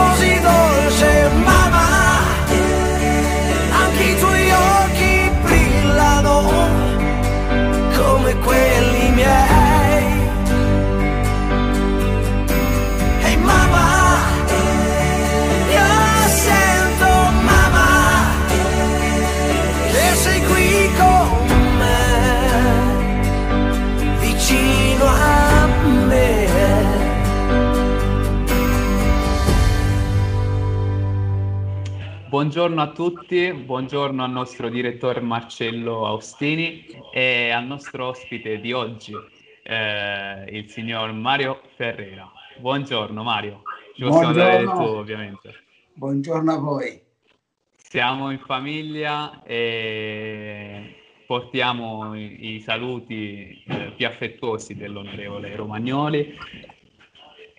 così Buongiorno a tutti, buongiorno al nostro direttore Marcello Austini e al nostro ospite di oggi, eh, il signor Mario Ferrera. Buongiorno Mario, ci possiamo dare del Buongiorno. tu ovviamente. Buongiorno a voi. Siamo in famiglia e portiamo i, i saluti eh, più affettuosi dell'onorevole Romagnoli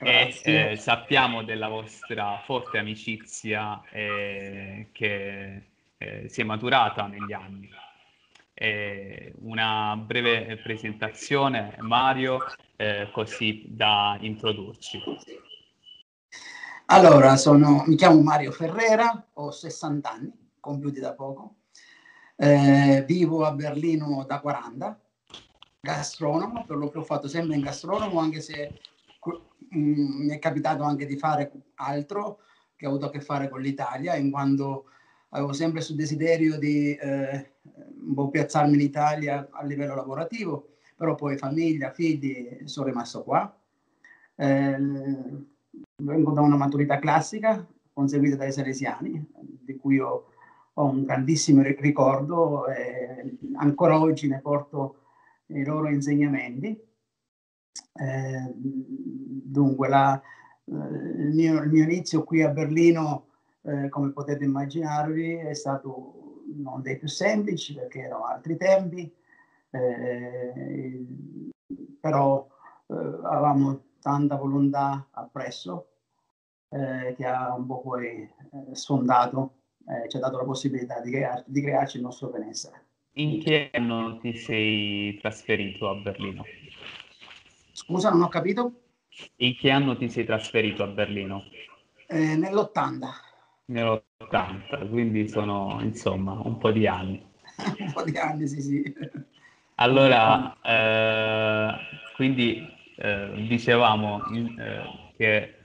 e Grazie. eh, sappiamo della vostra forte amicizia eh, che eh, si è maturata negli anni. Eh, una breve presentazione, Mario, eh, così da introdurci. Allora, sono, mi chiamo Mario Ferrera, ho 60 anni, compiuti da poco. Eh, vivo a Berlino da 40, gastronomo, per lo più ho fatto sempre in gastronomo, anche se mi è capitato anche di fare altro che ha avuto a che fare con l'Italia, in quanto avevo sempre questo desiderio di eh, un po' piazzarmi in Italia a livello lavorativo, però poi famiglia, figli, sono rimasto qua. Eh, vengo da una maturità classica conseguita dai salesiani, di cui ho, ho un grandissimo ri- ricordo e ancora oggi ne porto i loro insegnamenti. Eh, dunque, la- il, mio, il mio inizio qui a Berlino, eh, come potete immaginarvi, è stato non dei più semplici perché erano altri tempi, eh, però eh, avevamo tanta volontà appresso eh, che ha un po' poi eh, sfondato, eh, ci ha dato la possibilità di, crear- di crearci il nostro benessere. In che anno ti sei trasferito a Berlino? Scusa, non ho capito? In che anno ti sei trasferito a Berlino? Eh, nell'80, Nell'80, quindi sono insomma un po' di anni. un po' di anni, sì, sì. Allora, eh, quindi eh, dicevamo eh, che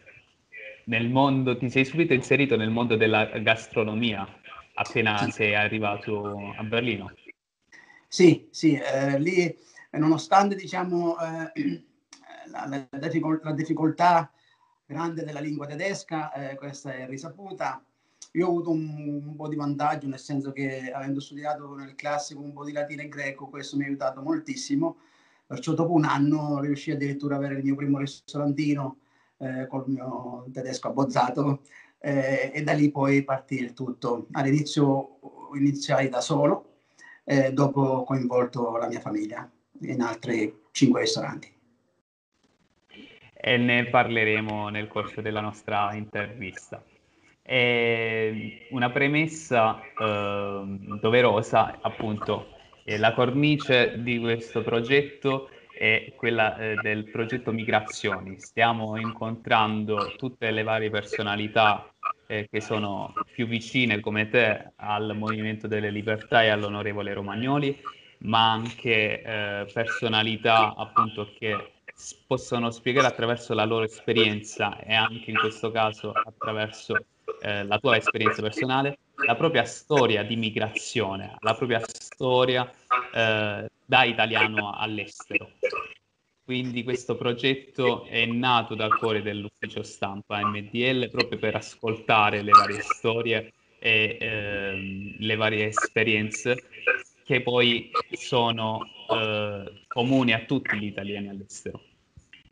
nel mondo, ti sei subito inserito nel mondo della gastronomia appena Sì. sei arrivato a Berlino. Sì, sì, eh, lì nonostante diciamo eh, la, la la difficoltà grande della lingua tedesca, eh, questa è risaputa, io ho avuto un, un po' di vantaggio, nel senso che avendo studiato nel classico un po' di latino e greco, questo mi ha aiutato moltissimo, perciò dopo un anno riuscii addirittura ad avere il mio primo ristorantino eh, col mio tedesco abbozzato eh, e da lì poi partì il tutto. All'inizio iniziai da solo, eh, dopo coinvolto la mia famiglia in altri cinque ristoranti. E ne parleremo nel corso della nostra intervista. E una premessa eh, doverosa, appunto, eh, la cornice di questo progetto è quella eh, del progetto Migrazioni. Stiamo incontrando tutte le varie personalità eh, che sono più vicine come te al Movimento delle Libertà e all'onorevole Romagnoli, ma anche eh, personalità appunto che possono spiegare attraverso la loro esperienza e anche in questo caso attraverso eh, la tua esperienza personale, la propria storia di migrazione, la propria storia eh, da italiano all'estero. Quindi questo progetto è nato dal cuore dell'ufficio stampa MDL proprio per ascoltare le varie storie e ehm, le varie esperienze che poi sono eh, comuni a tutti gli italiani all'estero.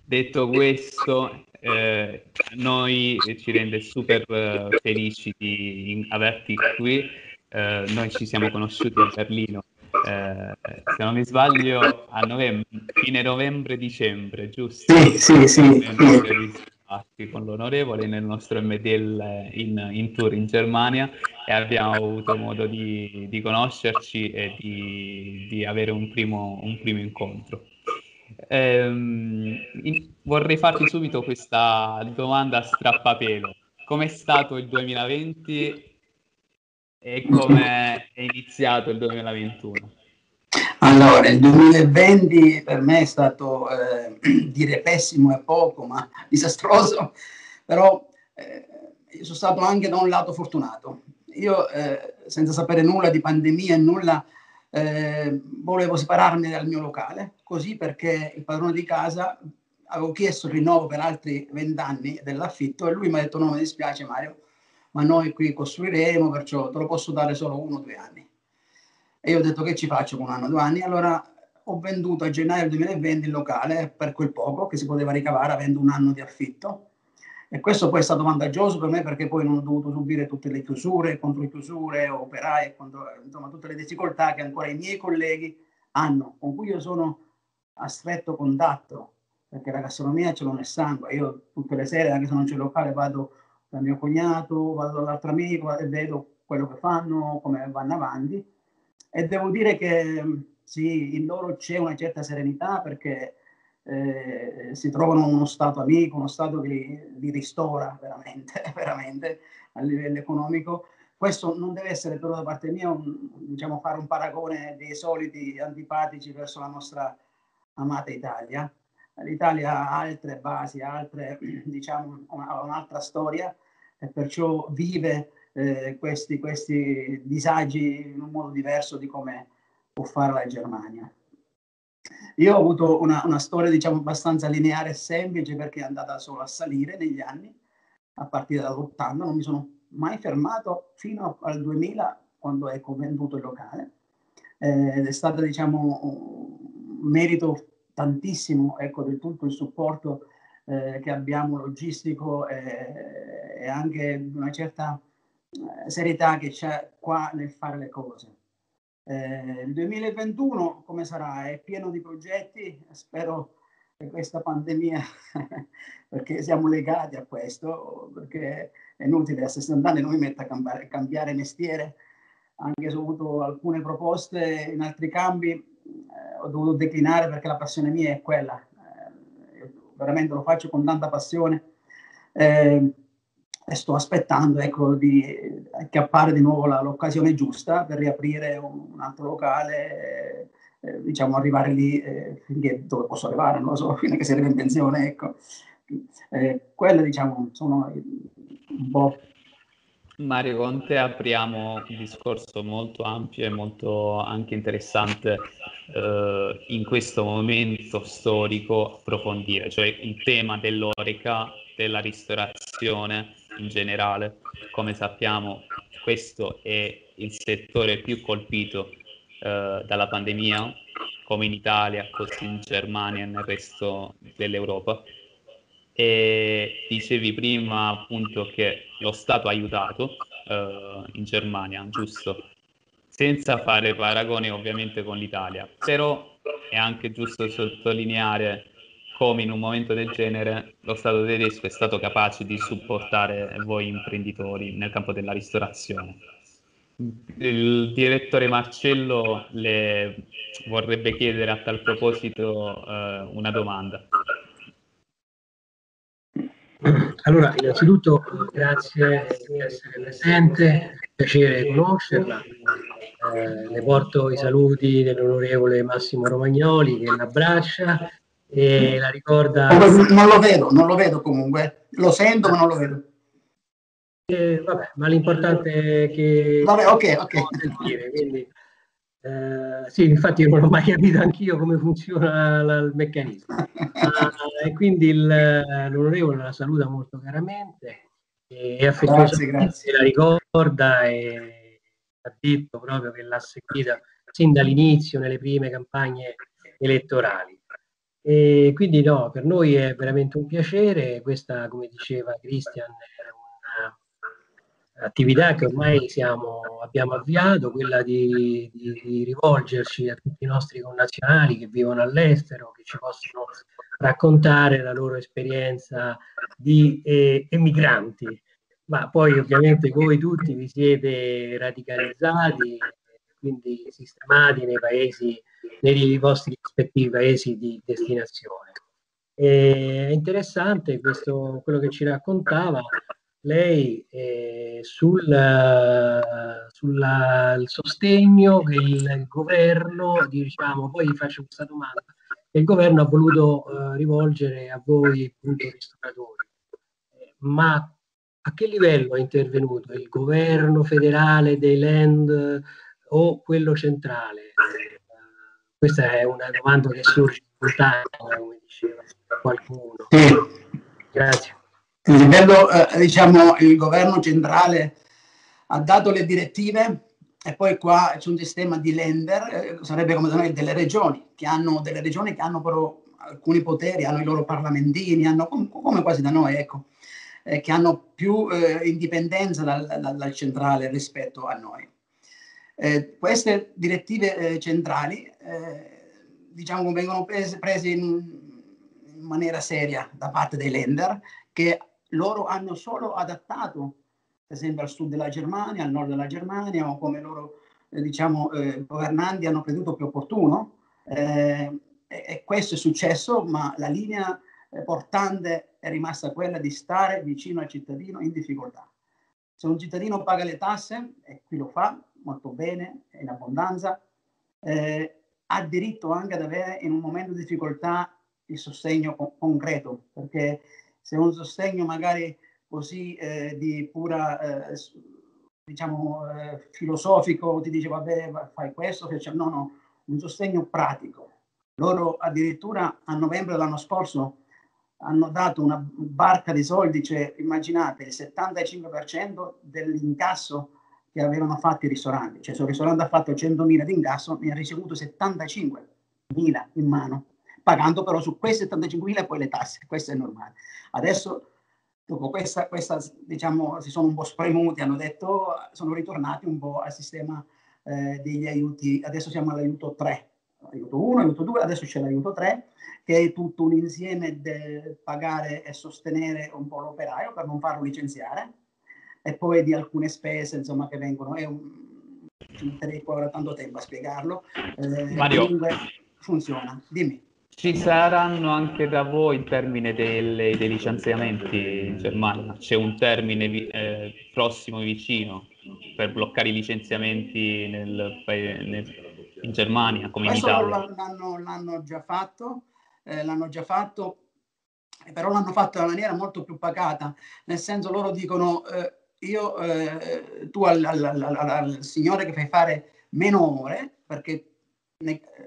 Detto questo, eh, noi ci rende super eh, felici di in- averti qui. Eh, noi ci siamo conosciuti a Berlino, eh, se non mi sbaglio, a novembre, fine novembre-dicembre, giusto? Sì, sì, sì. Novembre Sparti con l'onorevole nel nostro MDL in, in tour in Germania e abbiamo avuto modo di, di conoscerci e di, di avere un primo, un primo incontro. Ehm, in- vorrei farti subito questa domanda a strappapelo. com'è stato il 2020 e come è iniziato il 2021? Allora, il 2020 per me è stato, eh, dire pessimo è poco, ma disastroso, però eh, sono stato anche da un lato fortunato. Io, eh, senza sapere nulla di pandemia e nulla, eh, volevo separarmi dal mio locale, così perché il padrone di casa avevo chiesto il rinnovo per altri vent'anni dell'affitto e lui mi ha detto no, mi dispiace Mario, ma noi qui costruiremo, perciò te lo posso dare solo uno o due anni. E io ho detto che ci faccio con un anno due anni, allora ho venduto a gennaio 2020 il locale per quel poco che si poteva ricavare avendo un anno di affitto e questo poi è stato vantaggioso per me perché poi non ho dovuto subire tutte le chiusure, contro le chiusure, operai, contro, insomma tutte le difficoltà che ancora i miei colleghi hanno, con cui io sono a stretto contatto, perché la gastronomia ce l'ho nel sangue. Io tutte le sere, anche se non c'è il locale, vado dal mio cognato, vado dall'altro amico e vedo quello che fanno, come vanno avanti. E devo dire che sì, in loro c'è una certa serenità perché eh, si trovano uno Stato amico, uno Stato che li, li ristora veramente, veramente a livello economico. Questo non deve essere però da parte mia un, diciamo, fare un paragone dei soliti antipatici verso la nostra amata Italia. L'Italia ha altre basi, altre, diciamo, una, un'altra storia e perciò vive eh, questi, questi disagi in un modo diverso di come può fare la Germania. Io ho avuto una, una storia diciamo abbastanza lineare e semplice perché è andata solo a salire negli anni, a partire dall'80, non mi sono mai fermato fino al 2000 quando ecco venduto il locale eh, ed è stato diciamo un merito tantissimo ecco del tutto il supporto eh, che abbiamo logistico e, e anche una certa eh, serietà che c'è qua nel fare le cose. Eh, il 2021 come sarà? È pieno di progetti, spero che questa pandemia, perché siamo legati a questo, perché è inutile a 60 anni mi metta a cambiare, cambiare mestiere, anche se ho avuto alcune proposte in altri cambi, eh, ho dovuto declinare perché la passione mia è quella, eh, veramente lo faccio con tanta passione. Eh, e sto aspettando ecco, di acchiappare di nuovo la, l'occasione giusta per riaprire un, un altro locale, eh, diciamo arrivare lì eh, finché dove posso arrivare, non lo so, fino a che si arriva in pensione, ecco. Eh, quelle diciamo sono un po'... Mario, con te apriamo un discorso molto ampio e molto anche interessante eh, in questo momento storico approfondire, cioè il tema dell'oreca, della ristorazione in generale. Come sappiamo, questo è il settore più colpito eh, dalla pandemia, come in Italia, così in Germania e nel resto dell'Europa. E dicevi prima appunto che lo Stato ha aiutato eh, in Germania, giusto? Senza fare paragoni ovviamente con l'Italia, però è anche giusto sottolineare come in un momento del genere lo Stato tedesco è stato capace di supportare voi imprenditori nel campo della ristorazione. Il direttore Marcello le vorrebbe chiedere a tal proposito eh, una domanda. Allora, innanzitutto grazie di essere presente, piacere conoscerla. Eh, le porto i saluti dell'onorevole Massimo Romagnoli che l'abbraccia e la ricorda... Non lo vedo, non lo vedo comunque, lo sento ma non lo vedo. Eh, vabbè, ma l'importante è che... Vabbè, ok, ok. Sentire, quindi, eh, sì, infatti non ho mai capito anch'io come funziona la, il meccanismo. uh, e quindi il, l'onorevole la saluta molto caramente e affettuosamente la ricorda e ha detto proprio che l'ha seguita sin dall'inizio nelle prime campagne elettorali. E quindi no, per noi è veramente un piacere, questa come diceva Christian è un'attività che ormai siamo, abbiamo avviato, quella di, di, di, rivolgerci a tutti i nostri connazionali che vivono all'estero, che ci possono raccontare la loro esperienza di eh, emigranti. Ma poi ovviamente voi tutti vi siete radicalizzati, quindi sistemati nei paesi nei vostri rispettivi paesi di destinazione. È interessante questo, quello che ci raccontava lei eh, sul, uh, sul sostegno che il governo, diciamo, poi gli faccio questa domanda, che il governo ha voluto uh, rivolgere a voi, appunto, ristoratori. Eh, ma a che livello è intervenuto? Il governo federale dei land o quello centrale? Questa è una domanda che sorge spontanea, come diceva qualcuno. Sì. Grazie. Il livello, eh, diciamo, il governo centrale ha dato le direttive e poi qua c'è un sistema di lender, eh, sarebbe come noi delle regioni, che hanno delle regioni che hanno però alcuni poteri, hanno i loro parlamentini, hanno, come quasi da noi, ecco, eh, che hanno più eh, indipendenza dal, dal, dal, centrale rispetto a noi. Eh, queste direttive eh, centrali, diciamo, vengono prese, prese in, in maniera seria da parte dei lender che loro hanno solo adattato, per esempio al sud della Germania, al nord della Germania, o come loro eh, diciamo, eh, governanti hanno creduto più opportuno. Eh, e questo è successo, ma la linea eh, portante è rimasta quella di stare vicino al cittadino in difficoltà. Se un cittadino paga le tasse, e qui lo fa molto bene, in abbondanza, eh, ha diritto anche ad avere in un momento di difficoltà il sostegno con- concreto, perché se un sostegno magari così eh, di pura, eh, diciamo, eh, filosofico ti dice vabbè fai questo, no, no, un sostegno pratico. Loro addirittura a novembre dell'anno scorso hanno dato una barca di soldi, cioè immaginate il 75% dell'incasso che avevano fatto i ristoranti, cioè se un ristorante ha fatto 100.000 di incasso ne ha ricevuto 75.000 in mano pagando però su quei 75.000 poi le tasse, questo è normale. Adesso, dopo questa, questa, diciamo, si sono un po' spremuti, hanno detto, sono ritornati un po' al sistema eh, degli aiuti, adesso siamo all'aiuto 3, aiuto 1, aiuto 2, adesso c'è l'aiuto 3, che è tutto un insieme del pagare e sostenere un po' l'operaio per non farlo licenziare, e poi di alcune spese, insomma, che vengono, è un, ci metterei ora tanto tempo a spiegarlo, eh, Mario. funziona, dimmi. Ci saranno anche da voi il termine delle, dei licenziamenti in Germania? C'è un termine vi, eh, prossimo vicino per bloccare i licenziamenti nel, nel, in Germania come Questo in Italia? L'hanno, l'hanno già fatto, eh, l'hanno già fatto, però l'hanno fatto in maniera molto più pacata, nel senso loro dicono eh, io, eh, tu al, al, al, al signore che fai fare meno ore, perché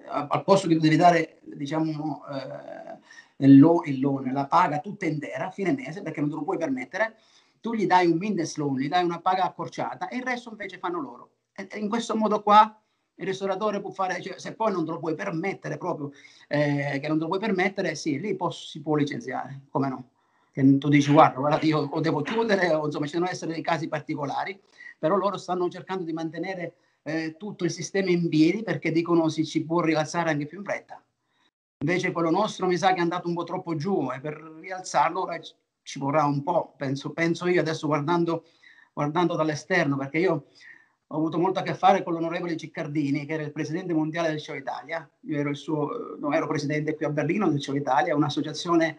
al posto che devi dare diciamo eh, il, lo, il loan, la paga tutta intera a fine mese perché non te lo puoi permettere, tu gli dai un Mindestlohn, gli dai una paga accorciata e il resto invece fanno loro. E, e in questo modo qua il ristoratore può fare, cioè, se poi non te lo puoi permettere proprio, eh, che non te lo puoi permettere, sì, lì posso, si può licenziare, come no? Che tu dici, guarda, guarda, io o devo chiudere, o insomma ci devono essere dei casi particolari, però loro stanno cercando di mantenere eh, tutto il sistema in piedi perché dicono si ci può rialzare anche più in fretta. Invece quello nostro mi sa che è andato un po' troppo giù e per rialzarlo eh, ci vorrà un po', penso, penso io adesso guardando, guardando dall'esterno, perché io ho avuto molto a che fare con l'onorevole Ciccardini, che era il presidente mondiale del Show Italia. Io ero il suo, non ero presidente qui a Berlino del Show Italia, un'associazione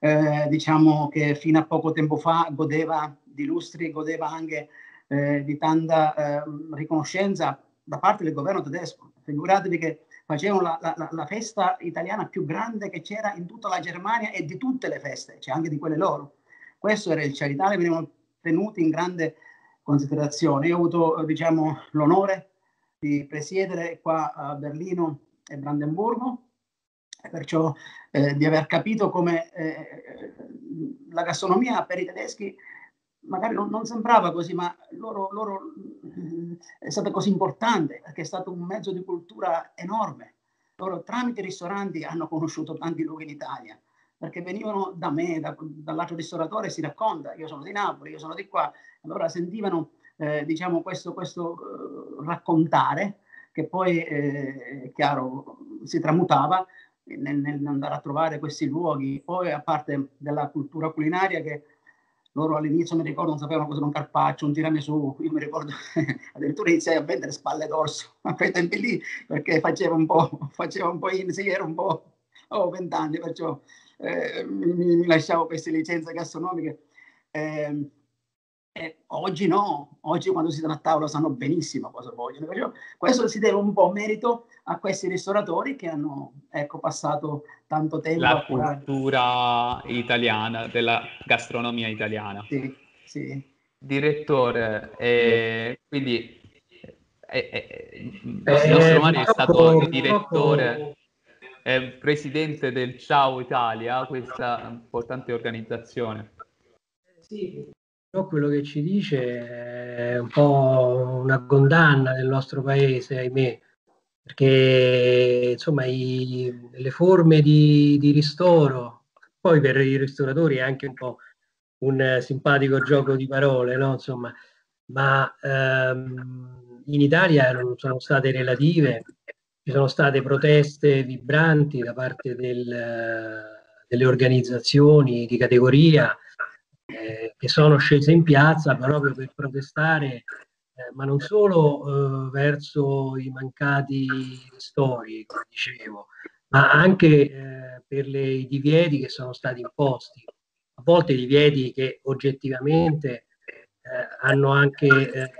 eh, diciamo che fino a poco tempo fa godeva di lustri, godeva anche eh, di tanta eh, riconoscenza da parte del governo tedesco. Figuratevi che facevano la, la, la, festa italiana più grande che c'era in tutta la Germania e di tutte le feste, cioè anche di quelle loro. Questo era il Ciaritale, venivano tenuti in grande considerazione. Io ho avuto diciamo, l'onore di presiedere qua a Berlino e Brandenburgo, perciò eh, di aver capito come eh, la gastronomia per i tedeschi magari non, non, sembrava così, ma loro, loro mm, è stata così importante perché è stato un mezzo di cultura enorme. Loro tramite i ristoranti hanno conosciuto tanti luoghi in Italia perché venivano da me, da, dall'altro ristoratore si racconta, io sono di Napoli, io sono di qua, allora sentivano eh, diciamo questo, questo raccontare che poi, eh, chiaro, si tramutava nel, nel andare a trovare questi luoghi, poi a parte della cultura culinaria che loro all'inizio mi ricordo non sapevano cos'era un carpaccio, un tiramisù, io mi ricordo addirittura iniziai a vendere spalle d'orso a quei tempi lì perché faceva un po', faceva un po' in, sì, era un po', avevo vent'anni, perciò eh, mi, mi, lasciavo queste licenze gastronomiche. Eh, E oggi no, oggi quando si a tavola sanno benissimo cosa vogliono. Perciò questo si deve un po' merito a questi ristoratori che hanno ecco, passato tanto tempo La a curare. cultura italiana, della gastronomia italiana. Sì, sì. Direttore, eh, quindi eh, eh, il Eh, nostro Mario è stato direttore, presidente del Ciao Italia, questa importante organizzazione. Sì, però quello che ci dice è un po' una condanna del nostro paese, ahimè, perché insomma i- le forme di, di ristoro, poi per i ristoratori è anche un po' un simpatico gioco di parole, no? Insomma, ma ehm, in Italia non sono state relative, ci sono state proteste vibranti da parte del- delle organizzazioni di categoria eh, che sono scese in piazza proprio per protestare, eh, ma non solo eh, verso i mancati ristori, come dicevo, ma anche eh, per le, i divieti che sono stati imposti. A volte divieti che oggettivamente eh, hanno anche, eh,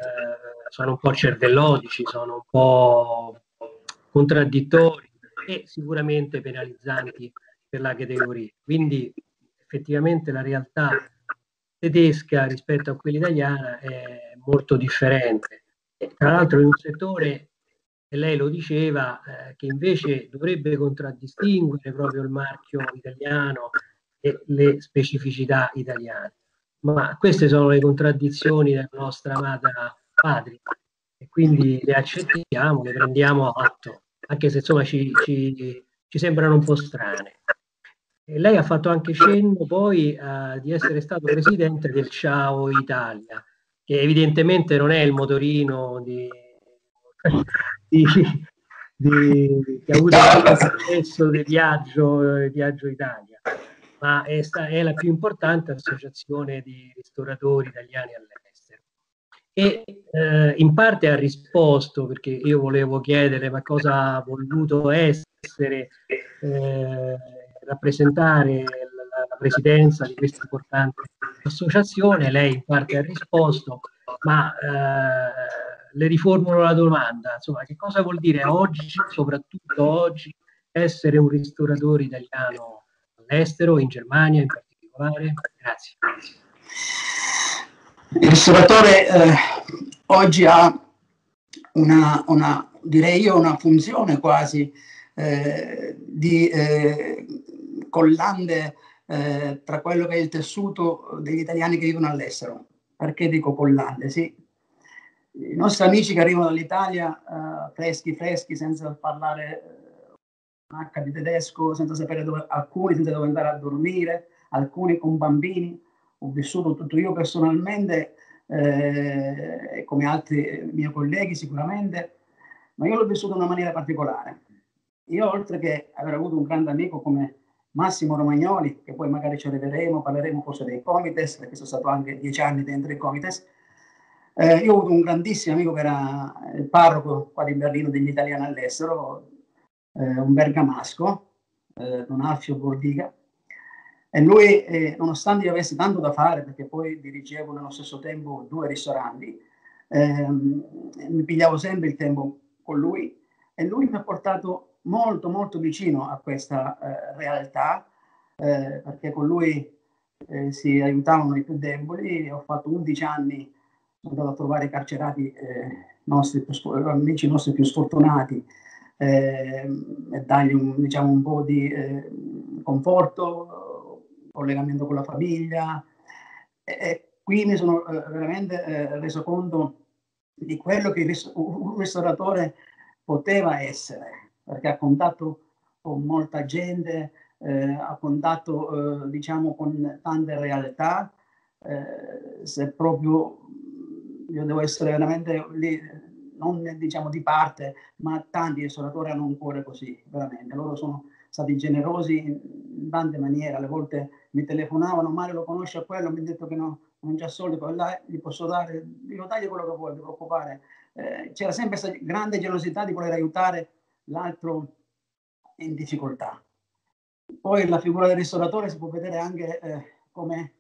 sono un po' cervellotici, sono un po' contraddittori e sicuramente penalizzanti per la categoria. Quindi effettivamente la realtà tedesca rispetto a quella italiana è molto differente. Tra l'altro in un settore, e lei lo diceva, eh, che invece dovrebbe contraddistinguere proprio il marchio italiano e le specificità italiane. Ma queste sono le contraddizioni della nostra amata patria e quindi le accettiamo, le prendiamo atto, anche se insomma ci, ci, ci sembrano un po' strane. Lei ha fatto anche cenno poi eh, di essere stato presidente del Ciao Italia, che evidentemente non è il motorino di, di, di- che ha avuto il successo del viaggio, viaggio Italia, ma è, sta- è la più importante associazione di ristoratori italiani all'estero. E eh, in parte ha risposto, perché io volevo chiedere ma cosa ha voluto essere eh, rappresentare la, la presidenza di questa importante associazione, lei in parte ha risposto, ma eh, le riformulo la domanda, insomma, che cosa vuol dire oggi, soprattutto oggi, essere un ristoratore italiano all'estero, in Germania in particolare? Grazie. Il ristoratore eh, oggi ha una, una, direi io, una funzione quasi eh, di eh, collante eh, tra quello che è il tessuto degli italiani che vivono all'estero. Perché dico collante? Sì, i nostri amici che arrivano dall'Italia, eh, freschi, freschi, senza parlare eh, un H di tedesco, senza sapere dove, alcuni senza dove andare a dormire, alcuni con bambini. Ho vissuto tutto io personalmente, eh, come altri miei colleghi sicuramente, ma io l'ho vissuto in una maniera particolare. Io, oltre che aver avuto un grande amico come Massimo Romagnoli, che poi magari ci arriveremo, parleremo forse dei Comites, perché sono stato anche dieci anni dentro i Comites, eh, io ho avuto un grandissimo amico che era il parroco qua di Berlino degli italiani all'estero, eh, un bergamasco, eh, Don Alfio Bordiga, e lui, eh, nonostante io avessi tanto da fare, perché poi dirigevo nello stesso tempo due ristoranti, ehm, mi pigliavo sempre il tempo con lui e lui mi ha portato molto molto vicino a questa eh, realtà, eh, perché con lui eh, si aiutavano i più deboli, ho fatto 11 anni sono andato a trovare i carcerati eh, nostri più, amici nostri più sfortunati eh, e dargli un, diciamo, un po' di eh, conforto, collegamento con la famiglia. E, e qui mi sono veramente reso conto di quello che un ristoratore poteva essere, perché ha contatto con molta gente, eh, ha contatto diciamo con tante realtà. se proprio io devo essere veramente lì, non diciamo di parte, ma tanti ristoratori hanno un cuore così, veramente. Loro sono stati generosi in tante maniere, alle volte mi telefonavano, Mario lo conosce quello, mi ha detto che no, non c'è soldi, poi là gli posso dare, dico dagli quello che vuoi, ti preoccupare. Eh, c'era sempre questa grande generosità di voler aiutare l'altro in difficoltà. Poi la figura del ristoratore si può vedere anche eh, come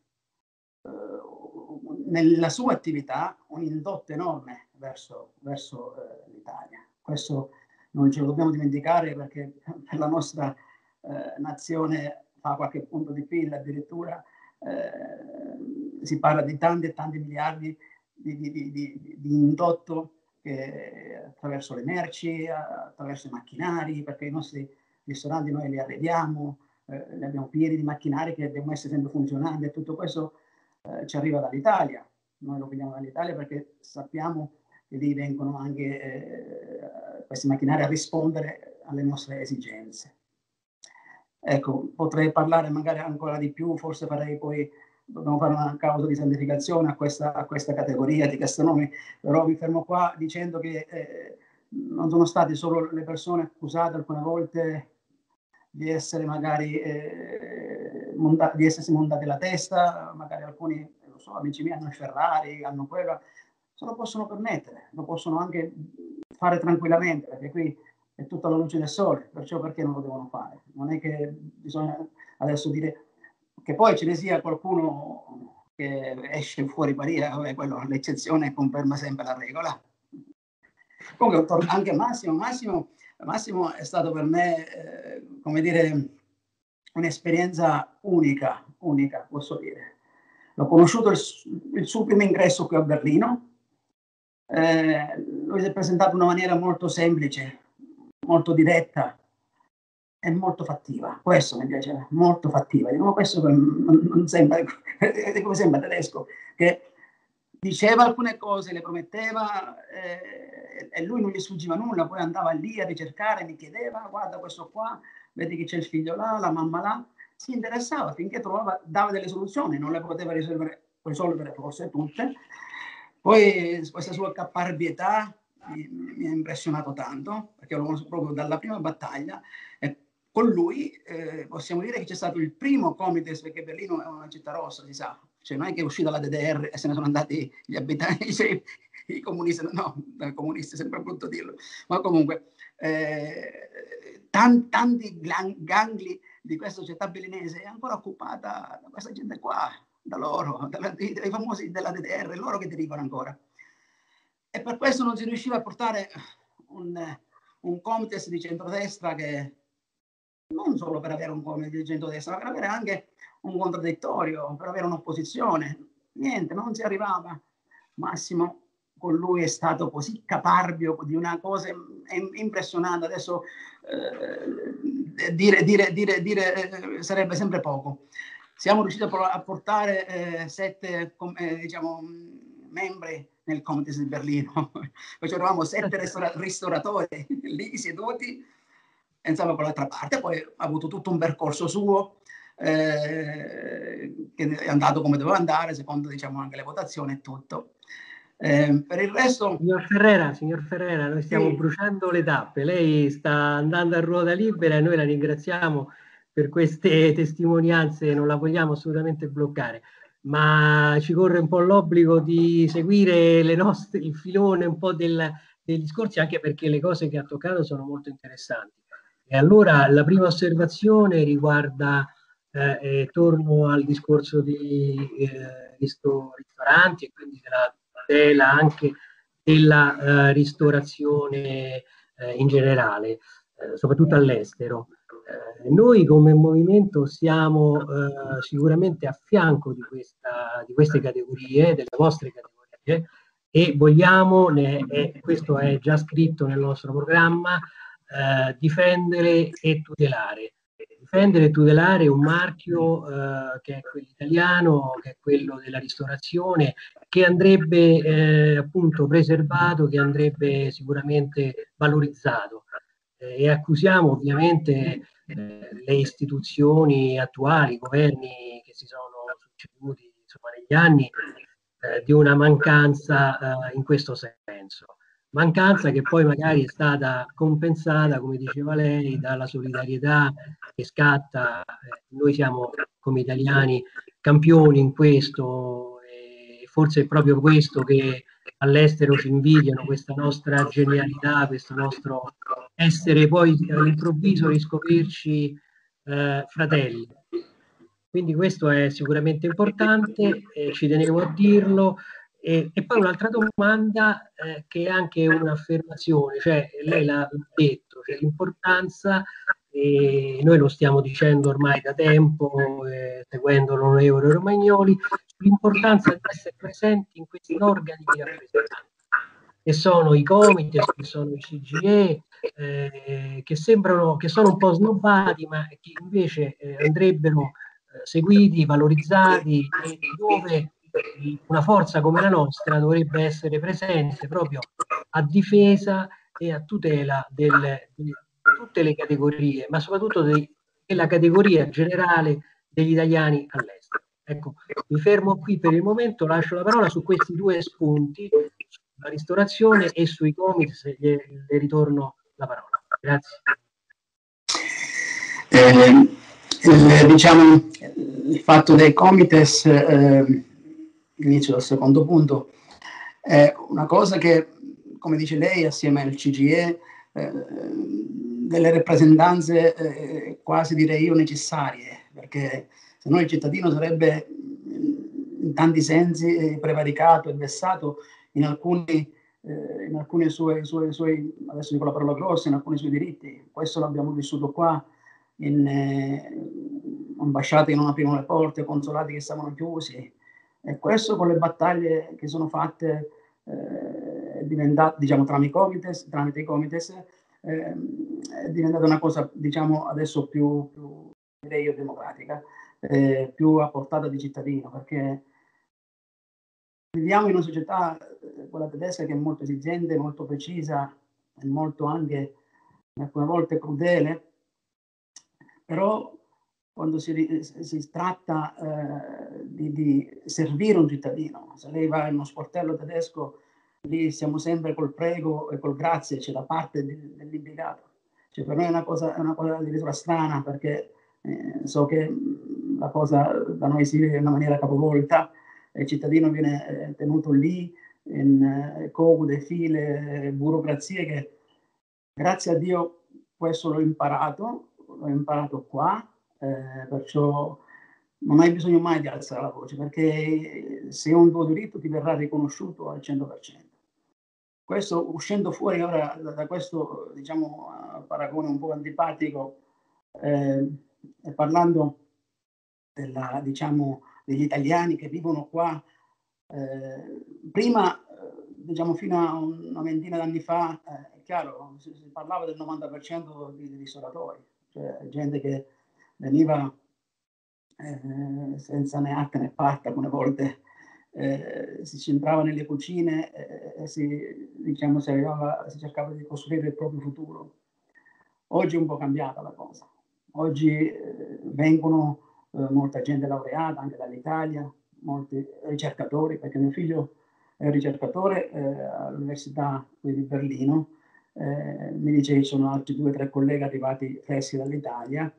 nella sua attività un indotto enorme verso, verso eh, l'Italia. Questo non ce lo dobbiamo dimenticare perché per la nostra eh, nazione fa qualche punto di PIL addirittura eh, si parla di tanti e tanti miliardi di, di, di, di indotto che, attraverso le merci, attraverso i macchinari, perché i nostri ristoranti noi li arrediamo, eh, li abbiamo pieni di macchinari che devono essere sempre funzionanti e tutto questo eh, ci arriva dall'Italia. Noi lo vediamo dall'Italia perché sappiamo che lì vengono anche eh, questi macchinari a rispondere alle nostre esigenze. Ecco, potrei parlare magari ancora di più, forse farei poi, dobbiamo fare una causa di santificazione a questa, a questa categoria di gastronomi, però mi fermo qua dicendo che eh, non sono state solo le persone accusate alcune volte di essere magari eh, monta- di essersi montate la testa, magari alcuni so, amici miei hanno Ferrari, hanno quello, se lo possono permettere, lo possono anche fare tranquillamente, perché qui è tutta la luce del sole, perciò perché non lo devono fare? Non è che bisogna adesso dire che poi ce ne sia qualcuno che esce fuori paria, vabbè, quello l'eccezione conferma sempre la regola. Comunque anche Massimo, Massimo, Massimo è stato per me, eh, come dire, un'esperienza unica, unica, posso dire. L'ho conosciuto il, il suo primo ingresso qui a Berlino, eh, lui si è presentato in una maniera molto semplice, molto diretta e molto fattiva. Questo mi piace, molto fattiva. Dico, questo non, sembra, come sembra tedesco, che diceva alcune cose, le prometteva eh, e lui non gli sfuggiva nulla, poi andava lì a ricercare, mi chiedeva, guarda questo qua, vedi che c'è il figlio là, la mamma là, si interessava finché trovava, dava delle soluzioni, non le poteva risolvere, risolvere forse tutte. Poi questa sua caparbietà, mi, mi, ha impressionato tanto, perché lo conosco proprio dalla prima battaglia. Con lui eh, possiamo dire che c'è stato il primo Comites, perché Berlino è una città rossa, si sa. Cioè non è che è uscita la DDR e se ne sono andati gli abitanti, cioè, i comunisti, no, comunisti è sempre brutto dirlo, ma comunque eh, tanti, tanti gangli di questa città berlinese è ancora occupata da questa gente qua, da loro, dai famosi della DDR, loro che derivano ancora e per questo non si riusciva a portare un, un comites di centrodestra che non solo per avere un di centrodestra, ma per avere anche un contraddittorio, per avere un'opposizione. Niente, non si arrivava. Massimo con lui è stato così caparbio di una cosa impressionante. Adesso eh, dire, dire, dire, dire eh, sarebbe sempre poco. Siamo riusciti a, portare eh, sette eh, diciamo, membri nel Comites di Berlino. Poi eravamo sette ristora- ristoratori lì seduti, insomma con l'altra parte, poi ha avuto tutto un percorso suo eh, che è andato come doveva andare, secondo diciamo anche le votazioni e tutto. Eh, per il resto... Signor Ferrera, signor Ferrera, noi stiamo sì. bruciando le tappe, lei sta andando a ruota libera e noi la ringraziamo per queste testimonianze, non la vogliamo assolutamente bloccare ma ci corre un po' l'obbligo di seguire le nostre, il filone un po' del, dei discorsi, anche perché le cose che ha toccato sono molto interessanti. E allora la prima osservazione riguarda, eh, eh, torno al discorso di eh, ristoranti e quindi della tutela anche della eh, ristorazione eh, in generale, eh, soprattutto all'estero. Noi come movimento siamo sicuramente a fianco di, questa, di, queste categorie, delle vostre categorie, e vogliamo, ne, e questo è già scritto nel nostro programma, eh, difendere e tutelare. Difendere e tutelare un marchio eh, che è quello italiano, che è quello della ristorazione, che andrebbe eh, appunto preservato, che andrebbe sicuramente valorizzato. Eh, e accusiamo ovviamente eh, le istituzioni attuali, i governi che si sono succeduti insomma, negli anni, eh, di una mancanza in questo senso. Mancanza che poi magari è stata compensata, come diceva lei, dalla solidarietà che scatta. Eh, noi siamo come italiani campioni in questo e forse è proprio questo che all'estero ci invidiano, questa nostra genialità, questo nostro essere poi all'improvviso riscoprirci eh, fratelli. Quindi questo è sicuramente importante, eh, ci tenevo a dirlo. E, e poi un'altra domanda eh, che è anche un'affermazione, cioè lei l'ha detto, cioè l'importanza, e noi lo stiamo dicendo ormai da tempo, eh, seguendo l'onorevole Romagnoli, l'importanza di essere presenti in questi organi di rappresentanza che sono i comites, che sono i CGE, eh, che sembrano che sono un po' snobbati, ma che invece eh, andrebbero eh, seguiti, valorizzati e dove una forza come la nostra dovrebbe essere presente proprio a difesa e a tutela delle, di tutte le categorie, ma soprattutto de, della categoria generale degli italiani all'estero. Ecco, mi fermo qui per il momento, lascio la parola su questi due spunti, sulla ristorazione e sui comics, le, le ritorno la parola. Grazie. Eh, diciamo, il fatto dei comites, eh, inizio dal secondo punto, è una cosa che, come dice lei, assieme al CGE, eh, delle rappresentanze eh, quasi direi io necessarie, perché se no il cittadino sarebbe in tanti sensi eh, prevaricato e vessato in alcuni, eh, in alcuni suoi, suoi, suoi, adesso dico la parola grossa, in alcuni suoi diritti. Questo l'abbiamo vissuto qua in eh, ambasciate che non aprivano le porte, consolati che stavano chiusi. E questo con le battaglie che sono fatte eh, diciamo, tramite i comites, tramite i comites eh, è diventata una cosa, diciamo, adesso più, più io, democratica, eh, più a portata di cittadino, perché viviamo in una società, eh, quella tedesca, che è molto esigente, molto precisa e molto anche alcune volte crudele, però quando si, si tratta eh, di, di, servire un cittadino, se lei va in uno sportello tedesco, lì siamo sempre col prego e col grazie, c'è da parte di, dell'impiegato. Cioè, per noi è una cosa, è una cosa addirittura strana perché eh, so che la cosa da noi si vive in una maniera capovolta, il cittadino viene eh, tenuto lì in eh, code, file, burocrazie che grazie a Dio questo l'ho imparato, l'ho imparato qua, eh, perciò non hai bisogno mai di alzare la voce perché se è un tuo diritto ti verrà riconosciuto al 100%. Questo uscendo fuori ora da, da questo diciamo paragone un po' antipatico eh, e parlando della, diciamo, degli italiani che vivono qua, eh, prima, eh, diciamo fino a una ventina d'anni fa, eh, è chiaro, si, si, parlava del 90% di, di ristoratori, cioè gente che veniva eh, senza acca né patta, alcune volte eh, si centrava nelle cucine e si, diciamo, si, arrivava, si cercava di costruire il proprio futuro. Oggi è un po' cambiata la cosa. Oggi eh, vengono eh, molta gente laureata anche dall'Italia, molti ricercatori, perché mio figlio è ricercatore eh, all'Università di Berlino, eh, mi dice che ci sono altri due o tre colleghi arrivati freschi dall'Italia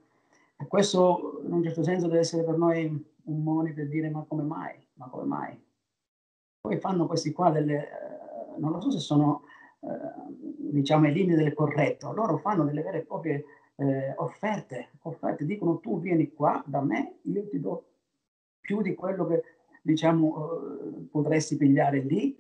e questo in un certo senso deve essere per noi un monito per dire ma come mai, ma come mai? Poi fanno questi qua delle, eh, non lo so se sono eh, diciamo in linea del corretto, loro fanno delle vere e proprie eh, offerte, offerte, dicono tu vieni qua da me, io ti do più di quello che diciamo eh, potresti pigliare lì.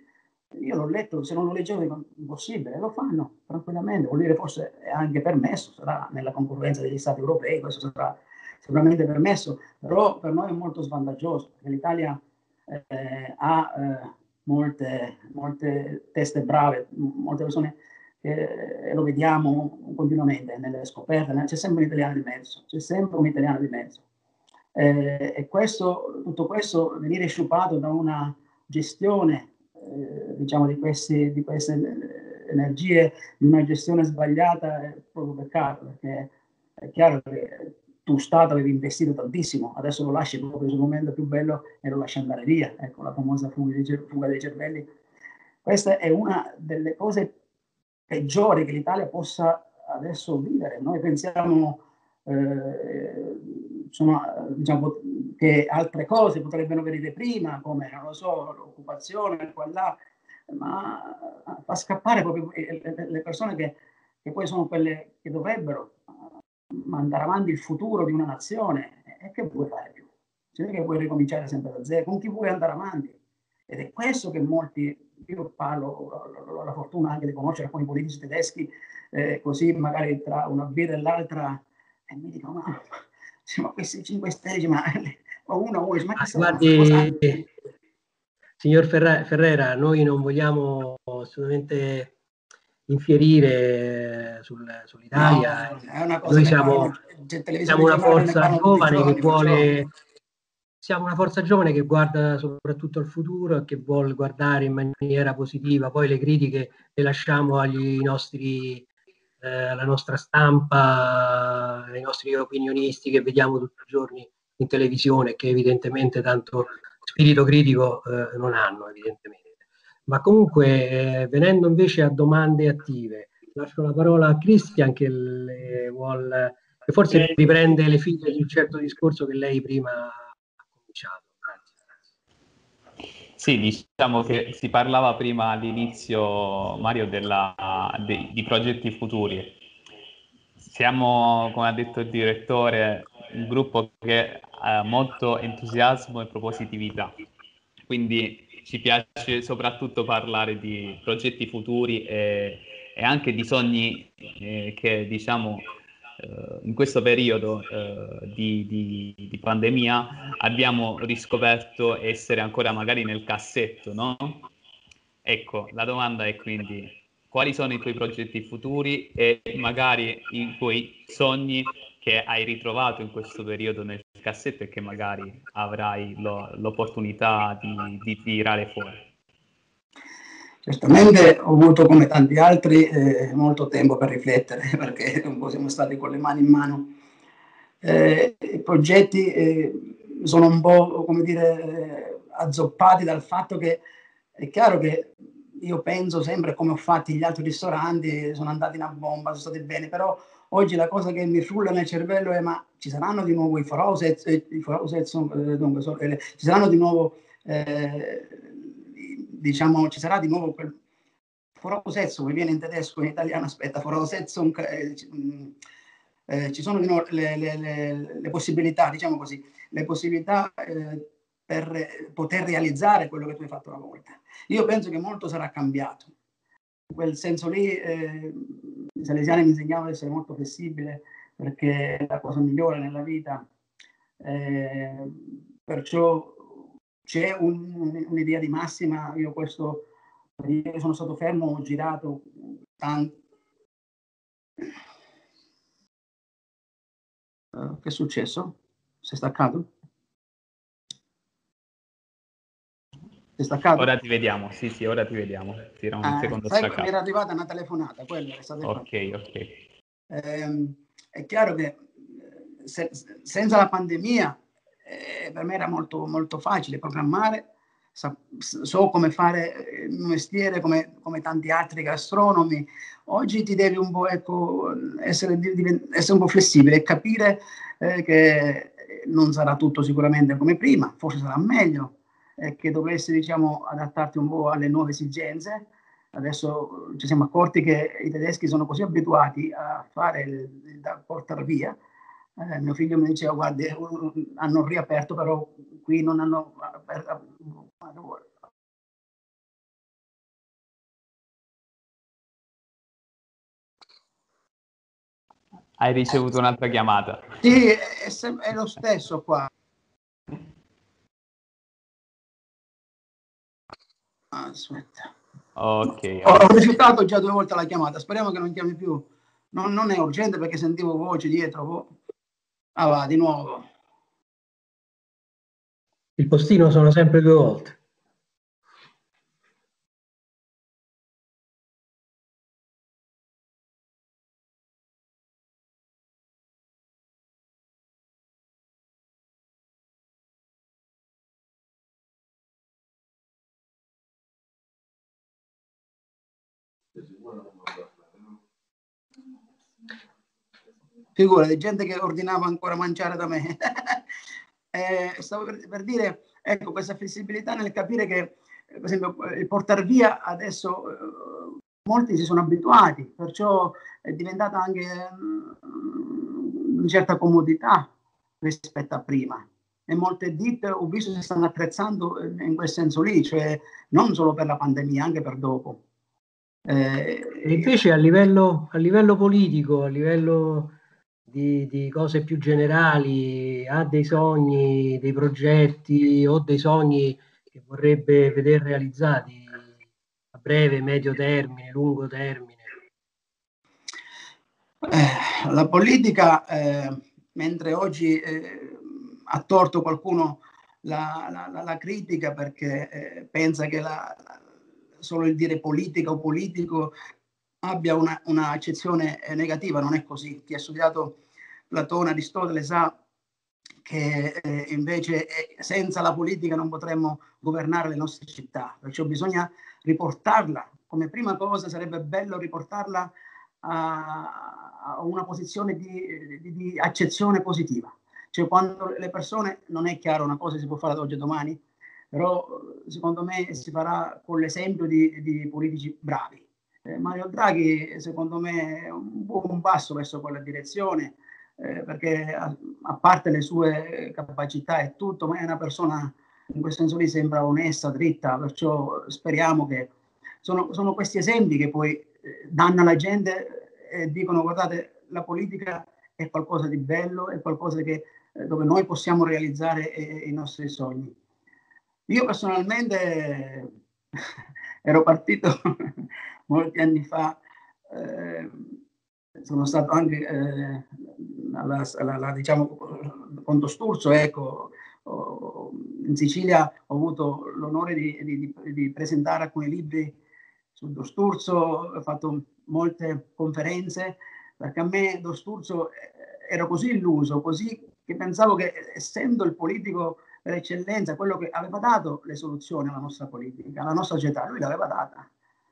Io l'ho letto, se non lo leggevo impossibile, lo fanno tranquillamente, vuol dire forse è anche permesso, sarà nella concorrenza degli stati europei, questo sarà sicuramente permesso, però per noi è molto svantaggioso, perché l'Italia eh, ha eh, molte, molte teste brave, molte persone eh, lo vediamo continuamente nelle scoperte, c'è sempre un italiano di mezzo, c'è sempre un italiano di mezzo. Eh, e questo, tutto questo venire sciupato da una gestione eh, diciamo di, questi, di queste energie, di una gestione sbagliata è proprio peccato, perché è chiaro che tu Stato avevi investito tantissimo, adesso lo lasci proprio sul momento più bello e lo lasci andare via, ecco la famosa fuga dei, fuga dei cervelli. Questa è una delle cose peggiori che l'Italia possa adesso vivere. Noi pensiamo eh, insomma, diciamo, che altre cose potrebbero venire prima, come non lo so, l'occupazione, qua là, ma fa scappare proprio le persone che, che poi sono quelle che dovrebbero mandare avanti il futuro di una nazione. E che vuoi fare più? cioè che puoi ricominciare sempre da zero, con chi vuoi andare avanti. Ed è questo che molti, io parlo, ho la fortuna anche di conoscere alcuni politici tedeschi, eh, così magari tra una birra e l'altra, e mi dicono, ma, ma questi 5 stelle, ma uno vuoi, ma che Guardi, signor Ferrera, noi non vogliamo assolutamente infierire sul, sull'Italia. No, noi siamo, siamo una forza giovane che vuole siamo una forza giovane che guarda soprattutto al futuro e che vuole guardare in maniera positiva. Poi le critiche le lasciamo agli nostri, eh, alla nostra stampa, ai nostri opinionisti che vediamo tutti i giorni in televisione, che evidentemente tanto spirito critico eh, non hanno, evidentemente. Ma comunque, eh, venendo invece a domande attive, lascio la parola a Cristian che, vuol, che forse riprende le figlie di un certo discorso che lei prima ha cominciato. Sì, diciamo che si parlava prima all'inizio, Mario, della, de, di progetti futuri. Siamo, come ha detto il direttore, un gruppo che ha molto entusiasmo e propositività. Quindi ci piace soprattutto parlare di progetti futuri e, e anche di sogni eh, che diciamo in questo periodo eh, di, di, di, pandemia abbiamo riscoperto essere ancora magari nel cassetto, no? Ecco, la domanda è quindi quali sono i tuoi progetti futuri e magari i tuoi sogni che hai ritrovato in questo periodo nel cassetto e che magari avrai lo, l'opportunità di, di, tirare fuori? Certamente ho avuto come tanti altri eh, molto tempo per riflettere perché un po' siamo stati con le mani in mano. Eh, I progetti eh, sono un po' come dire eh, azzoppati dal fatto che è chiaro che io penso sempre come ho fatto gli altri ristoranti, sono andati in a bomba, sono stati bene, però Oggi la cosa che mi frulla nel cervello è ma ci saranno di nuovo i Forosets, eh, i Forosets eh, dunque, so, ci saranno di nuovo, eh, diciamo, ci sarà di nuovo quel Forosets, come viene in tedesco, in italiano, aspetta, Forosetsung, eh, mm, eh, ci sono di nuovo le, le, le, le, possibilità, diciamo così, le possibilità per poter realizzare quello che tu hai fatto una volta. Io penso che molto sarà cambiato in quel senso lì eh, i salesiani mi insegnavano ad essere molto flessibile perché è la cosa migliore nella vita. Eh, perciò c'è un, un'idea di massima, io questo, io sono stato fermo, ho girato tanto. Uh, che è successo? Si è staccato? Sei staccato? Ora ti vediamo, sì, sì, ora ti vediamo. Tira un ah, secondo sai, staccato. Mi era arrivata una telefonata, quella è stata Ok, ok. Eh, è chiaro che se, senza la pandemia eh, per me era molto, molto facile programmare, so, so come fare il mio mestiere come, come, tanti altri gastronomi. Oggi ti devi un po' ecco, essere, essere un po' flessibile e capire eh, che non sarà tutto sicuramente come prima, forse sarà meglio, eh, che dovesse diciamo, adattarti un po' alle nuove esigenze. Adesso ci siamo accorti che i tedeschi sono così abituati a fare il, il da portare via. Eh, mio figlio mi diceva, guardi, hanno riaperto, però qui non hanno aperto. Hai ricevuto un'altra chiamata. Sì, è, è lo stesso qua. Aspetta. Ok. Ho, ho rifiutato già due volte la chiamata, speriamo che non chiami più. Non, non è urgente perché sentivo voci dietro. Ah va, di nuovo. Il postino sono sempre due volte. Figura di gente che ordinava ancora mangiare da me. eh, stavo per, per, dire, ecco, questa flessibilità nel capire che, per esempio, il portare via adesso eh, molti si sono abituati, perciò è diventata anche mh, mm, una certa comodità rispetto a prima. e molte ditte ho visto si stanno attrezzando in quel senso lì, cioè non solo per la pandemia, anche per dopo. Eh, invece a livello, a livello politico, a livello di, di, cose più generali, ha dei sogni, dei progetti o dei sogni che vorrebbe vedere realizzati a breve, medio termine, lungo termine? Eh, la politica, eh, mentre oggi eh, ha torto qualcuno la, la, la critica perché eh, pensa che la, solo il dire politica o politico abbia una, una accezione eh, negativa, non è così. Chi ha studiato Platone, Aristotele sa che eh, invece eh, senza la politica non potremmo governare le nostre città, perciò bisogna riportarla, come prima cosa sarebbe bello riportarla a, a una posizione di, di, di, accezione positiva. Cioè quando le persone, non è chiaro una cosa si può fare da oggi a domani, però secondo me si farà con l'esempio di, di politici bravi. Eh, Mario Draghi secondo me è un buon passo verso quella direzione, eh, perché a, a, parte le sue capacità e tutto, ma è una persona in questo senso lì sembra onesta, dritta, perciò speriamo che sono, sono questi esempi che poi eh, danno alla gente e dicono guardate la politica è qualcosa di bello, è qualcosa che, eh, dove noi possiamo realizzare i nostri sogni. Io personalmente ero partito molti anni fa, eh, sono stato anche eh, alla, alla, alla, diciamo, Conto Sturzo, ecco, ho, in Sicilia ho avuto l'onore di, di, di, presentare alcuni libri sul Dosturzo, ho fatto molte conferenze, perché a me Dosturzo eh, ero così illuso, così che pensavo che essendo il politico per eccellenza, quello che aveva dato le soluzioni alla nostra politica, alla nostra società, lui l'aveva data,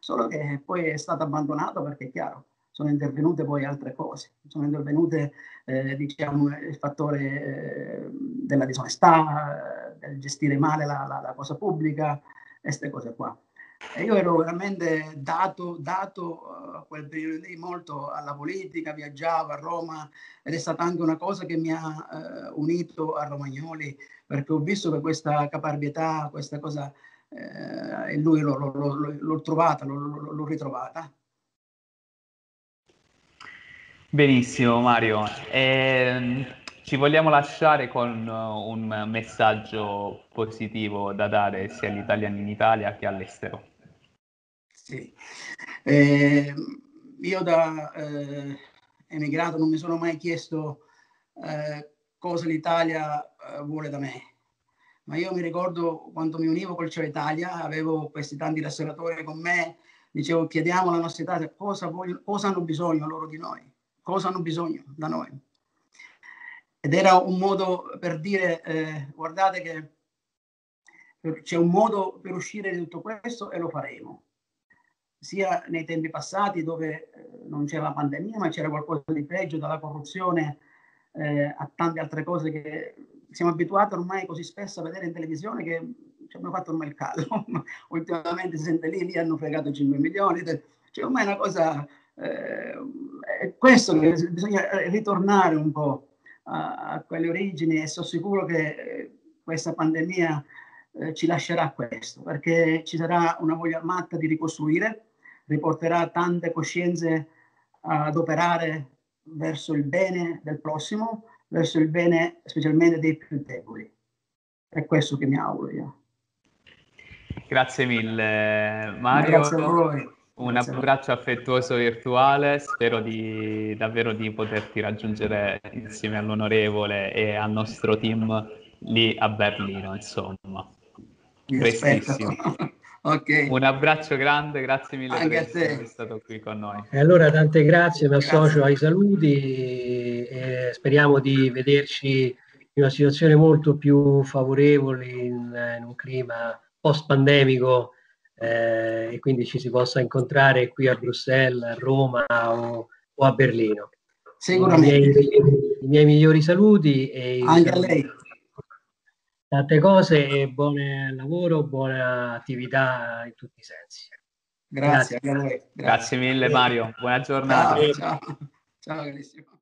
solo che poi è stato abbandonato perché è chiaro, sono intervenute poi altre cose, sono intervenute eh, diciamo, il fattore eh, della disonestà, eh, del gestire male la, la, la cosa pubblica, queste cose qua. E io ero veramente dato, dato a uh, quel periodo lì molto alla politica, viaggiavo a Roma ed è stata anche una cosa che mi ha uh, unito a Romagnoli perché ho visto che questa caparbietà, questa cosa, eh, lui l'ho, l'ho, l'ho, l'ho trovata, l'ho, ritrovata. Benissimo Mario, eh, ci vogliamo lasciare con un messaggio positivo da dare sia agli italiani in Italia che all'estero. Sì. Eh, io da eh, emigrato non mi sono mai chiesto eh, cosa l'Italia eh, vuole da me, ma io mi ricordo quando mi univo col Ciao Italia, avevo questi tanti ristoratori con me, dicevo chiediamo alla nostra Italia cosa, voglio, cosa hanno bisogno loro di noi, cosa hanno bisogno da noi. Ed era un modo per dire eh, guardate che c'è un modo per uscire di tutto questo e lo faremo sia nei tempi passati dove eh, non c'era la pandemia, ma c'era qualcosa di peggio, dalla corruzione eh, a tante altre cose che siamo abituati ormai così spesso a vedere in televisione che ci abbiamo fatto ormai il callo. Ultimamente si sente lì, lì hanno fregato 5 milioni, cioè ormai è una cosa... Eh, è questo che bisogna ritornare un po' a, a quelle origini e sono sicuro che eh, questa pandemia eh, ci lascerà questo, perché ci sarà una voglia matta di ricostruire, riporterà tante coscienze ad operare verso il bene del prossimo, verso il bene specialmente dei più deboli. È questo che mi auguro io. Grazie mille Mario. Grazie a voi. Un Grazie abbraccio affettuoso virtuale, spero di, davvero di poterti raggiungere insieme all'onorevole e al nostro team lì a Berlino, insomma. Prestissimo. Okay. Un abbraccio grande, grazie mille Anche per essere stato qui con noi. E allora tante grazie, mi associo ai saluti e speriamo di vederci in una situazione molto più favorevole, in, in un clima post-pandemico eh, e quindi ci si possa incontrare qui a Bruxelles, a Roma o, o a Berlino. Sicuramente. I miei, i miei migliori saluti. E Anche a lei tante cose e buon lavoro, buona attività in tutti i sensi. Grazie, grazie, grazie. grazie mille Mario, buona giornata. Ciao, ciao. ciao carissimo.